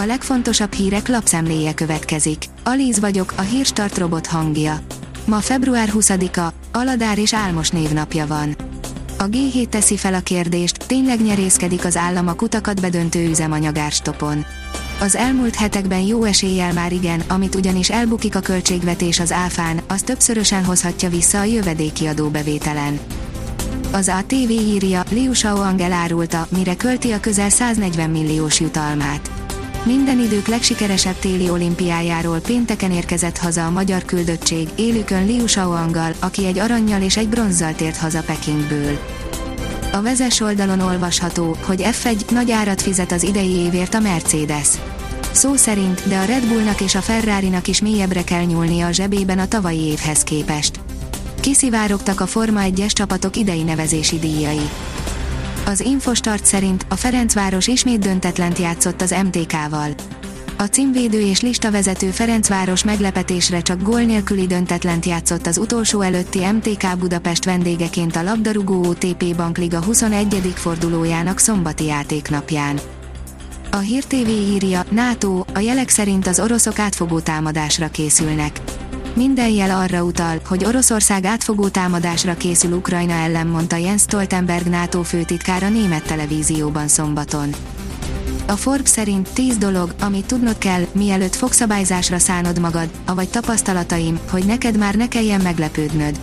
A legfontosabb hírek lapszemléje következik. Alíz vagyok, a hírstart robot hangja. Ma február 20-a, Aladár és Álmos névnapja van. A G7 teszi fel a kérdést, tényleg nyerészkedik az állam a kutakat bedöntő üzemanyagárstopon. Az elmúlt hetekben jó eséllyel már igen, amit ugyanis elbukik a költségvetés az áfán, az többszörösen hozhatja vissza a jövedéki adóbevételen. Az ATV írja, Liu Shaoang elárulta, mire költi a közel 140 milliós jutalmát. Minden idők legsikeresebb téli olimpiájáról pénteken érkezett haza a magyar küldöttség, élükön Liu Shaoanggal, aki egy aranyjal és egy bronzzal tért haza Pekingből. A vezes oldalon olvasható, hogy F1 nagy árat fizet az idei évért a Mercedes. Szó szerint, de a Red Bullnak és a Ferrari-nak is mélyebbre kell nyúlnia a zsebében a tavalyi évhez képest. Kiszivárogtak a Forma 1-es csapatok idei nevezési díjai. Az Infostart szerint a Ferencváros ismét döntetlent játszott az MTK-val. A címvédő és listavezető Ferencváros meglepetésre csak gól nélküli döntetlent játszott az utolsó előtti MTK Budapest vendégeként a labdarúgó OTP Bankliga 21. fordulójának szombati játéknapján. A Hír TV írja, NATO, a jelek szerint az oroszok átfogó támadásra készülnek. Minden jel arra utal, hogy Oroszország átfogó támadásra készül Ukrajna ellen, mondta Jens Stoltenberg NATO főtitkár a német televízióban szombaton. A Forbes szerint 10 dolog, amit tudnod kell, mielőtt fogszabályzásra szánod magad, avagy tapasztalataim, hogy neked már ne kelljen meglepődnöd.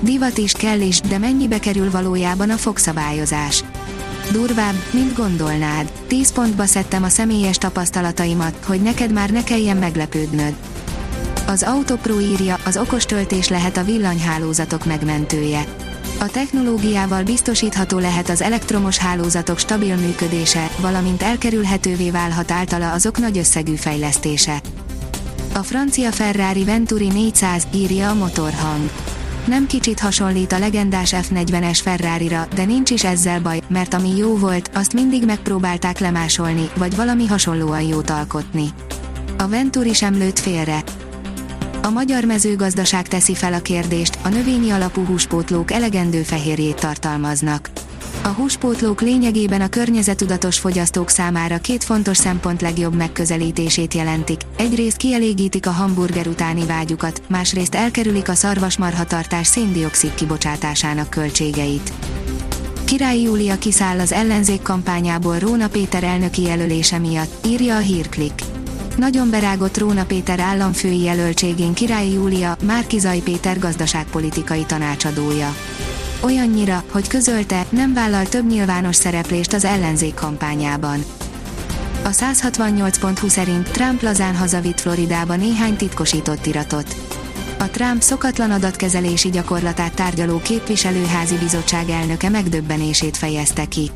Divat is kell is, de mennyibe kerül valójában a fogszabályozás? Durvább, mint gondolnád. 10 pontba szedtem a személyes tapasztalataimat, hogy neked már ne kelljen meglepődnöd. Az Autopro írja, az okos töltés lehet a villanyhálózatok megmentője. A technológiával biztosítható lehet az elektromos hálózatok stabil működése, valamint elkerülhetővé válhat általa azok nagy összegű fejlesztése. A francia Ferrari Venturi 400 írja a motorhang. Nem kicsit hasonlít a legendás F40-es Ferrari-ra, de nincs is ezzel baj, mert ami jó volt, azt mindig megpróbálták lemásolni, vagy valami hasonlóan jót alkotni. A Venturi sem lőtt félre. A magyar mezőgazdaság teszi fel a kérdést, a növényi alapú húspótlók elegendő fehérjét tartalmaznak. A húspótlók lényegében a környezetudatos fogyasztók számára két fontos szempont legjobb megközelítését jelentik. Egyrészt kielégítik a hamburger utáni vágyukat, másrészt elkerülik a szarvasmarhatartás széndiokszid kibocsátásának költségeit. Király Júlia kiszáll az ellenzék kampányából Róna Péter elnöki jelölése miatt, írja a hírklik. Nagyon berágott Róna Péter államfői jelöltségén Király Júlia, Márkizai Péter gazdaságpolitikai tanácsadója. Olyannyira, hogy közölte, nem vállal több nyilvános szereplést az ellenzék kampányában. A 168.20 szerint Trump lazán hazavitt Floridába néhány titkosított iratot. A Trump szokatlan adatkezelési gyakorlatát tárgyaló képviselőházi bizottság elnöke megdöbbenését fejezte ki.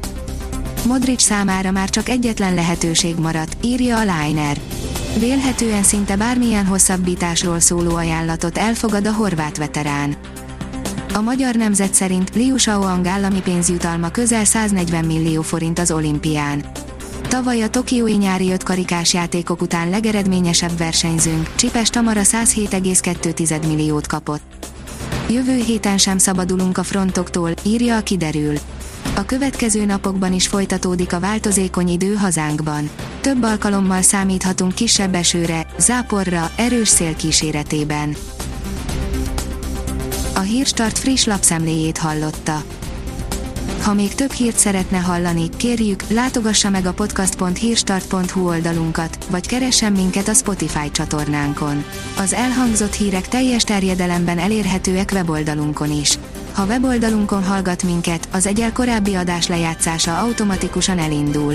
Modric számára már csak egyetlen lehetőség maradt, írja a Liner. Vélhetően szinte bármilyen hosszabbításról szóló ajánlatot elfogad a horvát veterán. A magyar nemzet szerint Liu Shaoang állami pénzjutalma közel 140 millió forint az olimpián. Tavaly a Tokiói nyári ötkarikás játékok után legeredményesebb versenyzőnk, Csipes Tamara 107,2 milliót kapott. Jövő héten sem szabadulunk a frontoktól, írja a kiderül. A következő napokban is folytatódik a változékony idő hazánkban. Több alkalommal számíthatunk kisebb esőre, záporra, erős szél kíséretében. A Hírstart friss lapszemléjét hallotta. Ha még több hírt szeretne hallani, kérjük, látogassa meg a podcast.hírstart.hu oldalunkat, vagy keressen minket a Spotify csatornánkon. Az elhangzott hírek teljes terjedelemben elérhetőek weboldalunkon is. Ha weboldalunkon hallgat minket, az egyel korábbi adás lejátszása automatikusan elindul.